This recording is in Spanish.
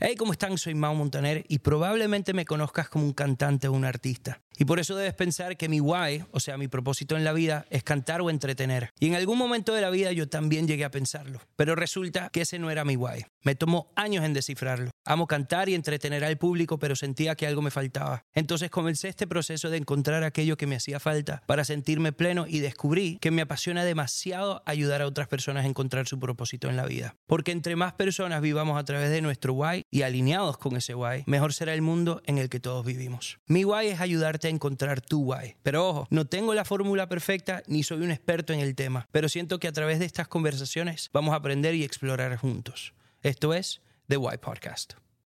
Hey, ¿cómo están? Soy Mao Montaner y probablemente me conozcas como un cantante o un artista. Y por eso debes pensar que mi why, o sea, mi propósito en la vida, es cantar o entretener. Y en algún momento de la vida yo también llegué a pensarlo. Pero resulta que ese no era mi why. Me tomó años en descifrarlo. Amo cantar y entretener al público, pero sentía que algo me faltaba. Entonces comencé este proceso de encontrar aquello que me hacía falta para sentirme pleno y descubrí que me apasiona demasiado ayudar a otras personas a encontrar su propósito en la vida. Porque entre más personas vivamos a través de nuestro why y alineados con ese why, mejor será el mundo en el que todos vivimos. Mi why es ayudarte a encontrar tu why. Pero ojo, no tengo la fórmula perfecta ni soy un experto en el tema, pero siento que a través de estas conversaciones vamos a aprender y explorar juntos. Esto es The Why Podcast.